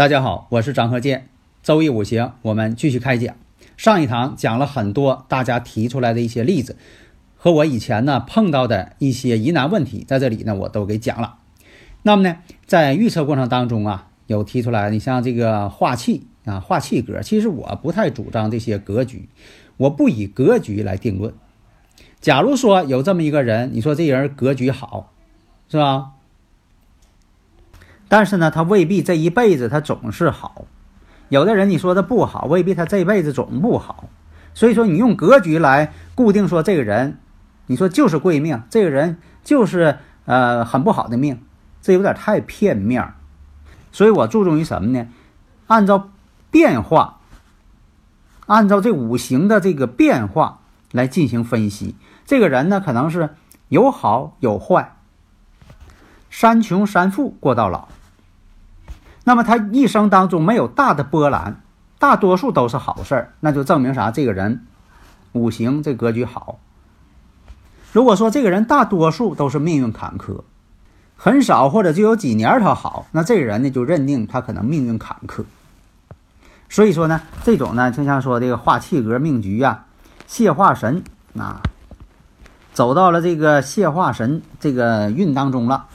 大家好，我是张和建。周易五行，我们继续开讲。上一堂讲了很多大家提出来的一些例子，和我以前呢碰到的一些疑难问题，在这里呢我都给讲了。那么呢，在预测过程当中啊，有提出来，你像这个化气啊，化气格，其实我不太主张这些格局，我不以格局来定论。假如说有这么一个人，你说这人格局好，是吧？但是呢，他未必这一辈子他总是好，有的人你说他不好，未必他这辈子总不好。所以说，你用格局来固定说这个人，你说就是贵命，这个人就是呃很不好的命，这有点太片面儿。所以我注重于什么呢？按照变化，按照这五行的这个变化来进行分析。这个人呢，可能是有好有坏，山穷山富过到老。那么他一生当中没有大的波澜，大多数都是好事儿，那就证明啥？这个人五行这格局好。如果说这个人大多数都是命运坎坷，很少或者就有几年他好，那这个人呢就认定他可能命运坎坷。所以说呢，这种呢就像说这个化气格命局呀，蟹化神啊，走到了这个蟹化神这个运当中了，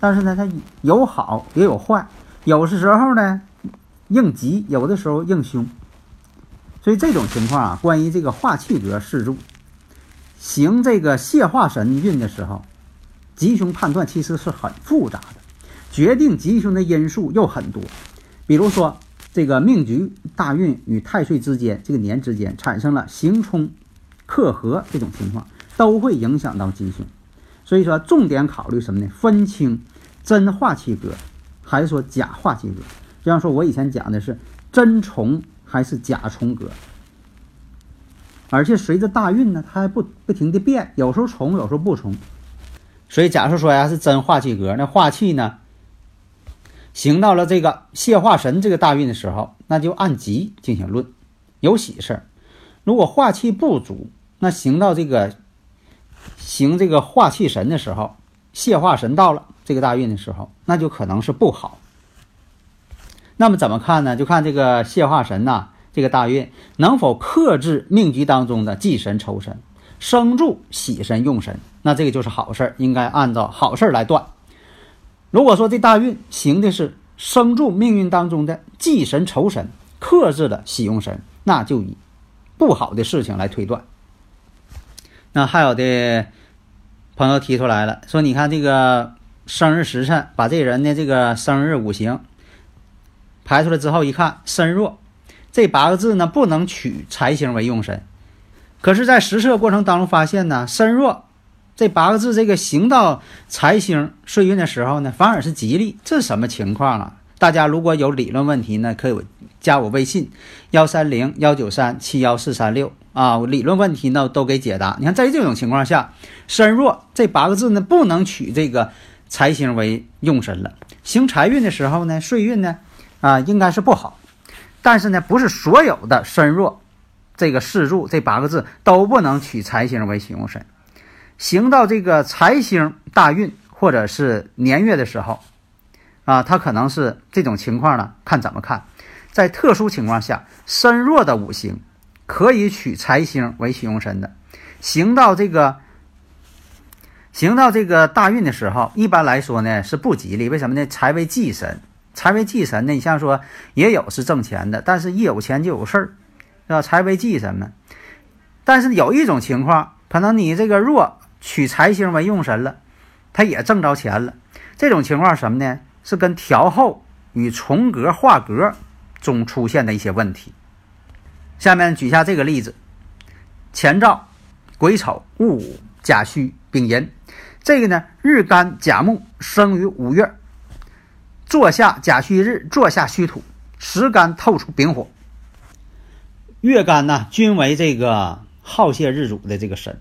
但是呢，他有好也有坏。有的时候呢，应吉；有的时候应凶。所以这种情况啊，关于这个化气格四柱行这个泄化神运的时候，吉凶判断其实是很复杂的，决定吉凶的因素又很多。比如说，这个命局大运与太岁之间这个年之间产生了刑冲、克合这种情况，都会影响到吉凶。所以说，重点考虑什么呢？分清真化气格。还是说假化气格，就像说我以前讲的是真重还是假重格，而且随着大运呢，它还不不停的变，有时候重，有时候不重。所以假设说呀是真化气格，那化气呢行到了这个泄化神这个大运的时候，那就按吉进行论，有喜事儿。如果化气不足，那行到这个行这个化气神的时候，谢化神到了。这个大运的时候，那就可能是不好。那么怎么看呢？就看这个谢化神呐，这个大运能否克制命局当中的忌神、仇神，生助喜神、用神，那这个就是好事儿，应该按照好事儿来断。如果说这大运行的是生助命运当中的忌神、仇神，克制的喜用神，那就以不好的事情来推断。那还有的朋友提出来了，说你看这个。生日时辰，把这人的这个生日五行排出来之后，一看身弱，这八个字呢不能取财星为用神。可是，在实测过程当中发现呢，身弱这八个字这个行到财星岁运的时候呢，反而是吉利，这是什么情况啊？大家如果有理论问题呢，可以加我微信幺三零幺九三七幺四三六啊，理论问题呢都给解答。你看，在这种情况下，身弱这八个字呢不能取这个财星为用神了。行财运的时候呢，岁运呢啊应该是不好，但是呢不是所有的身弱这个四柱这八个字都不能取财星为行用神。行到这个财星大运或者是年月的时候。啊，他可能是这种情况呢，看怎么看。在特殊情况下，身弱的五行可以取财星为喜用神的。行到这个行到这个大运的时候，一般来说呢是不吉利。为什么呢？财为忌神，财为忌神呢？你像说也有是挣钱的，但是一有钱就有事儿，是吧？财为忌神嘛。但是有一种情况，可能你这个弱取财星为用神了，他也挣着钱了。这种情况什么呢？是跟调后与重格化格中出现的一些问题。下面举下这个例子：前兆癸丑、戊午、甲戌、丙寅。这个呢，日干甲木生于五月，坐下甲戌日，坐下戌土，时干透出丙火。月干呢，均为这个好泄日主的这个神。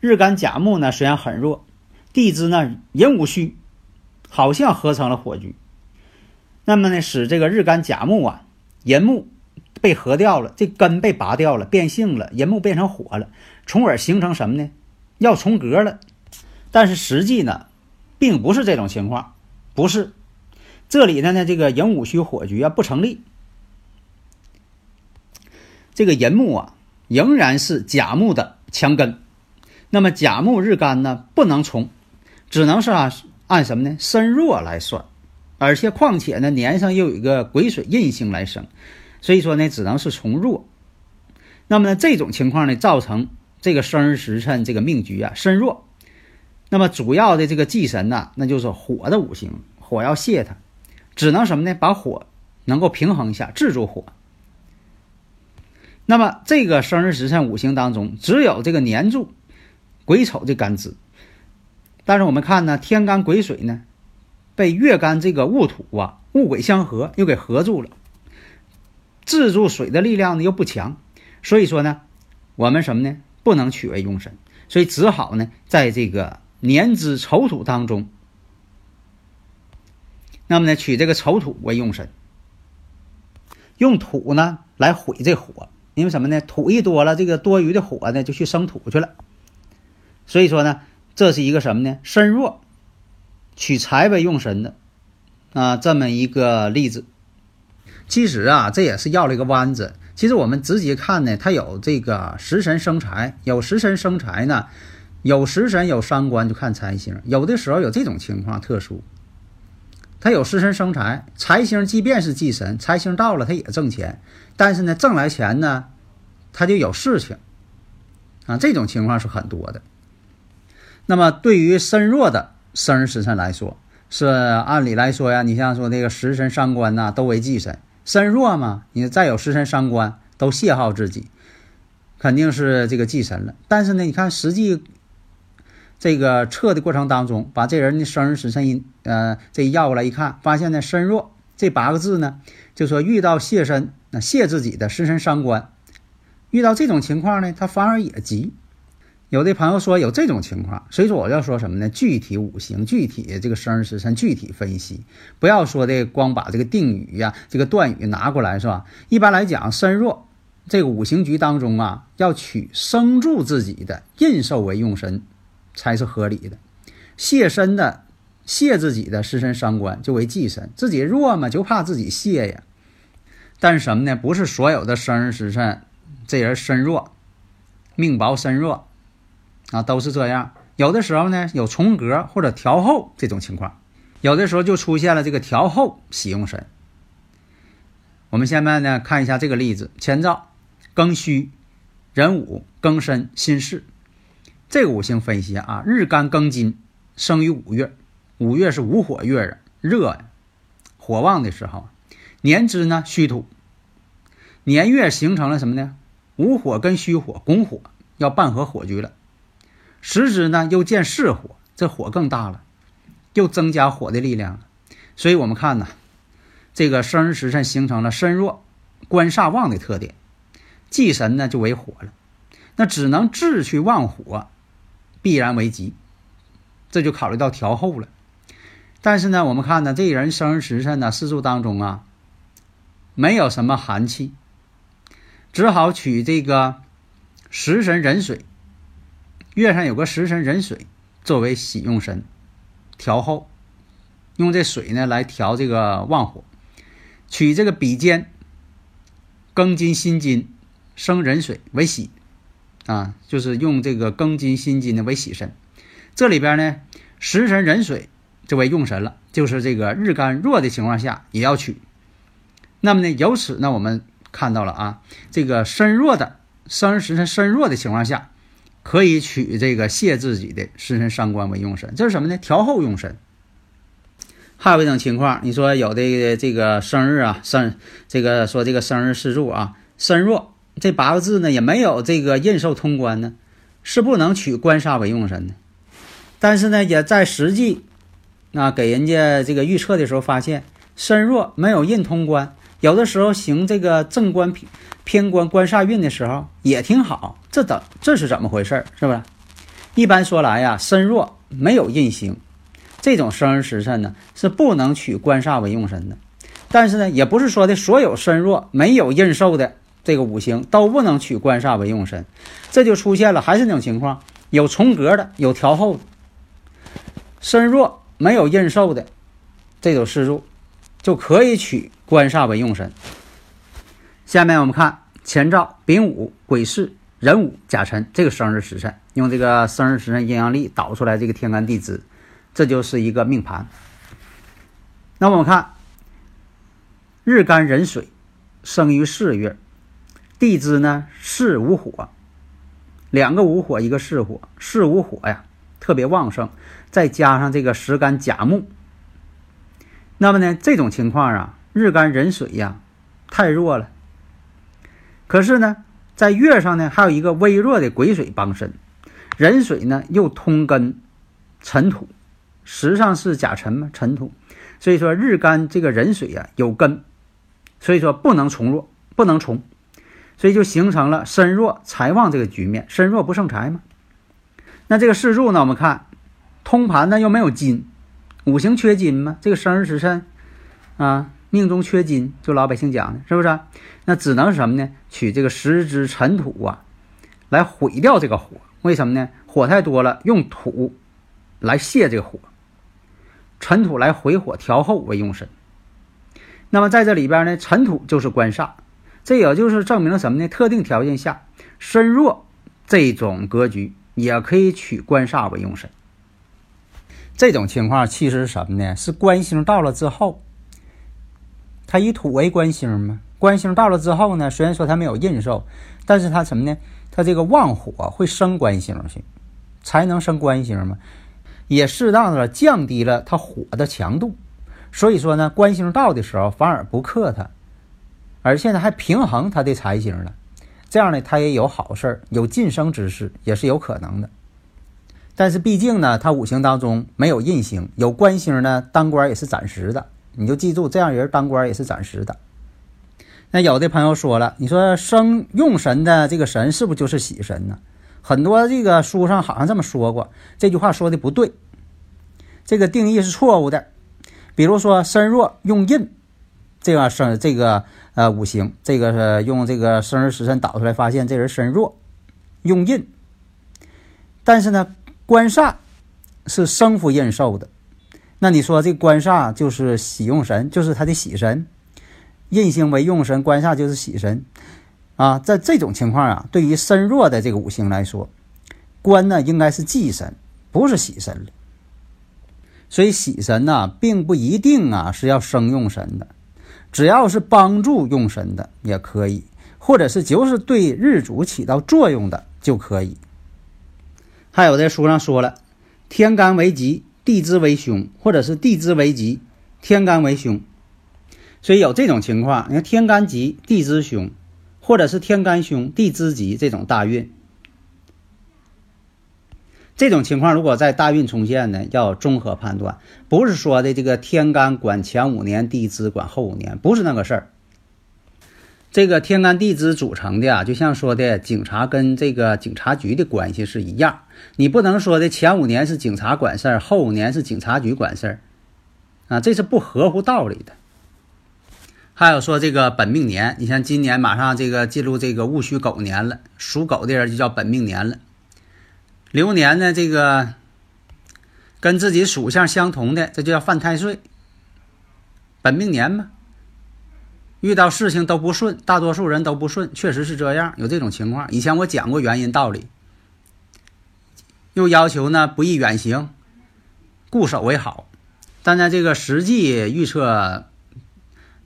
日干甲木呢，虽然很弱，地支呢寅午戌。好像合成了火局，那么呢，使这个日干甲木啊，寅木被合掉了，这根被拔掉了，变性了，寅木变成火了，从而形成什么呢？要重格了。但是实际呢，并不是这种情况，不是。这里的呢，这个寅午戌火局啊不成立，这个寅木啊仍然是甲木的强根，那么甲木日干呢不能重，只能是啊。按什么呢？身弱来算，而且况且呢，年上又有一个癸水印星来生，所以说呢，只能是从弱。那么呢，这种情况呢，造成这个生日时辰这个命局啊身弱。那么主要的这个忌神呢，那就是火的五行，火要泄它，只能什么呢？把火能够平衡一下，制住火。那么这个生日时辰五行当中，只有这个年柱癸丑这干支。但是我们看呢，天干癸水呢，被月干这个戊土啊，戊癸相合，又给合住了，制住水的力量呢又不强，所以说呢，我们什么呢，不能取为用神，所以只好呢，在这个年支丑土当中，那么呢，取这个丑土为用神，用土呢来毁这火，因为什么呢？土一多了，这个多余的火呢就去生土去了，所以说呢。这是一个什么呢？身弱，取财为用神的啊，这么一个例子。其实啊，这也是绕了一个弯子。其实我们直接看呢，它有这个食神生财，有食神生财呢，有食神有伤官就看财星。有的时候有这种情况特殊，它有食神生财，财星即便是忌神，财星到了它也挣钱，但是呢，挣来钱呢，它就有事情啊，这种情况是很多的。那么对于身弱的生日时辰来说，是按理来说呀，你像说那个食神伤官呐，都为忌神，身弱嘛，你再有食神伤官，都泄耗自己，肯定是这个忌神了。但是呢，你看实际这个测的过程当中，把这人的生日时辰一呃这一要过来一看，发现呢身弱这八个字呢，就说遇到泄身，那泄自己的食神伤官，遇到这种情况呢，他反而也急。有的朋友说有这种情况，所以说我要说什么呢？具体五行、具体这个生日时辰具体分析，不要说的光把这个定语呀、这个断语拿过来是吧？一般来讲，身弱这个五行局当中啊，要取生助自己的印寿为用神，才是合理的。泄身的泄自己的食神伤官就为忌神，自己弱嘛，就怕自己泄呀。但是什么呢？不是所有的生日时辰这人身弱，命薄身弱。啊，都是这样。有的时候呢，有重格或者调后这种情况，有的时候就出现了这个调后喜用神。我们下面呢看一下这个例子：前兆庚戌、壬午、庚申、辛巳。这个五行分析啊，日干庚金生于五月，五月是午火月，热呀，火旺的时候。年支呢戌土，年月形成了什么呢？午火跟戌火拱火，要半合火局了。时支呢又见巳火，这火更大了，又增加火的力量了。所以我们看呢，这个生日时辰形成了身弱、官煞旺的特点，忌神呢就为火了，那只能志去旺火，必然为吉，这就考虑到调后了。但是呢，我们看呢，这人生日时辰呢，四柱当中啊。没有什么寒气，只好取这个食神壬水，月上有个食神壬水作为喜用神，调后，用这水呢来调这个旺火，取这个比肩庚金辛金生壬水为喜，啊，就是用这个庚金辛金呢为喜神，这里边呢食神壬水作为用神了，就是这个日干弱的情况下也要取。那么呢，由此呢，我们看到了啊，这个身弱的生日时辰身弱的情况下，可以取这个泄自己的时辰伤官为用神，这是什么呢？调后用神。还有一种情况，你说有的这个生日啊，生这个说这个生日四柱啊，身弱，这八个字呢也没有这个印寿通关呢，是不能取官煞为用神的。但是呢，也在实际啊给人家这个预测的时候发现，身弱没有印通关。有的时候行这个正官偏偏官官煞运的时候也挺好，这怎这是怎么回事儿是不是？一般说来呀，身弱没有印星，这种生日时辰呢是不能取官煞为用神的。但是呢，也不是说的所有身弱没有印寿的这个五行都不能取官煞为用神，这就出现了还是那种情况，有重格的，有调后的，身弱没有印寿的这种事柱。就可以取官煞为用神。下面我们看前兆丙午、癸巳、壬午、甲辰这个生日时辰，用这个生日时辰阴阳历导出来这个天干地支，这就是一个命盘。那我们看日干壬水，生于四月，地支呢是午火，两个午火，一个巳火，巳午火呀特别旺盛，再加上这个时干甲木。那么呢，这种情况啊，日干壬水呀，太弱了。可是呢，在月上呢，还有一个微弱的癸水帮身，壬水呢又通根尘土，实上是甲辰嘛，尘土。所以说日干这个壬水呀有根，所以说不能从弱，不能从，所以就形成了身弱财旺这个局面，身弱不胜财嘛。那这个四柱呢，我们看通盘呢又没有金。五行缺金吗？这个生日时辰啊，命中缺金，就老百姓讲的，是不是？那只能什么呢？取这个十支尘土啊，来毁掉这个火。为什么呢？火太多了，用土来泄这个火，尘土来回火调后为用神。那么在这里边呢，尘土就是官煞，这也就是证明了什么呢？特定条件下身弱这种格局也可以取官煞为用神。这种情况其实是什么呢？是官星到了之后，它以土为官星嘛。官星到了之后呢，虽然说它没有印寿，但是它什么呢？它这个旺火会生官星去，才能生官星嘛，也适当的降低了它火的强度。所以说呢，官星到的时候反而不克它，而现在还平衡它的财星了。这样呢，它也有好事儿，有晋升之势，也是有可能的。但是毕竟呢，他五行当中没有印星，有官星呢，当官也是暂时的。你就记住，这样人当官也是暂时的。那有的朋友说了，你说生用神的这个神是不是就是喜神呢？很多这个书上好像这么说过，这句话说的不对，这个定义是错误的。比如说身弱用印，这个生这个呃五行，这个是用这个生日时辰导出来，发现这人身弱用印，但是呢。官煞是生福印寿的，那你说这官煞就是喜用神，就是他的喜神，印星为用神，官煞就是喜神啊。在这种情况啊，对于身弱的这个五行来说，官呢应该是忌神，不是喜神了。所以喜神呢，并不一定啊是要生用神的，只要是帮助用神的也可以，或者是就是对日主起到作用的就可以。还有在书上说了，天干为吉，地支为凶，或者是地支为吉，天干为凶。所以有这种情况，你看天干吉，地支凶，或者是天干凶，地支吉这种大运。这种情况如果在大运冲现呢，要综合判断，不是说的这个天干管前五年，地支管后五年，不是那个事儿。这个天干地支组成的啊，就像说的警察跟这个警察局的关系是一样，你不能说的前五年是警察管事儿，后五年是警察局管事儿，啊，这是不合乎道理的。还有说这个本命年，你像今年马上这个进入这个戊戌狗年了，属狗的人就叫本命年了。流年呢，这个跟自己属相相同的，这就叫犯太岁。本命年嘛，遇到事情都不顺，大多数人都不顺，确实是这样，有这种情况。以前我讲过原因道理，又要求呢不宜远行，固守为好。但在这个实际预测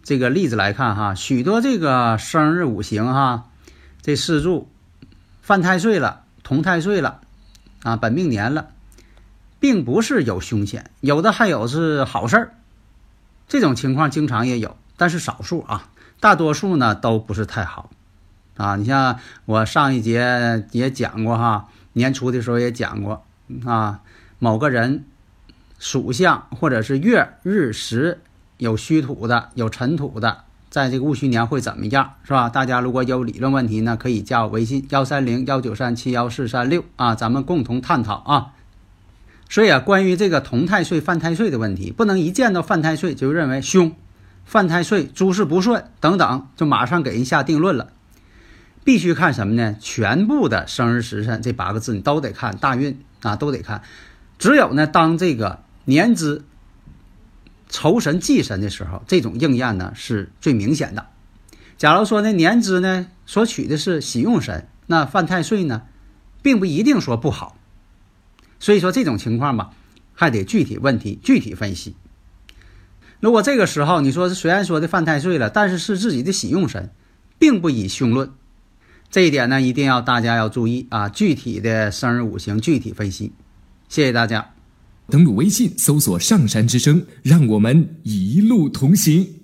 这个例子来看，哈，许多这个生日五行哈，这四柱犯太岁了，同太岁了。啊，本命年了，并不是有凶险，有的还有是好事儿。这种情况经常也有，但是少数啊，大多数呢都不是太好。啊，你像我上一节也讲过哈，年初的时候也讲过啊，某个人属相或者是月日时有虚土的，有尘土的。在这个戊戌年会怎么样，是吧？大家如果有理论问题呢，可以加我微信幺三零幺九三七幺四三六啊，咱们共同探讨啊。所以啊，关于这个同太岁犯太岁的问题，不能一见到犯太岁就认为凶，犯太岁诸事不顺等等，就马上给人下定论了。必须看什么呢？全部的生日时辰这八个字你都得看，大运啊都得看。只有呢，当这个年支。酬神忌神的时候，这种应验呢是最明显的。假如说呢年支呢所取的是喜用神，那犯太岁呢，并不一定说不好。所以说这种情况吧，还得具体问题具体分析。如果这个时候你说虽然说的犯太岁了，但是是自己的喜用神，并不以凶论。这一点呢一定要大家要注意啊，具体的生日五行具体分析。谢谢大家。登录微信，搜索“上山之声”，让我们一路同行。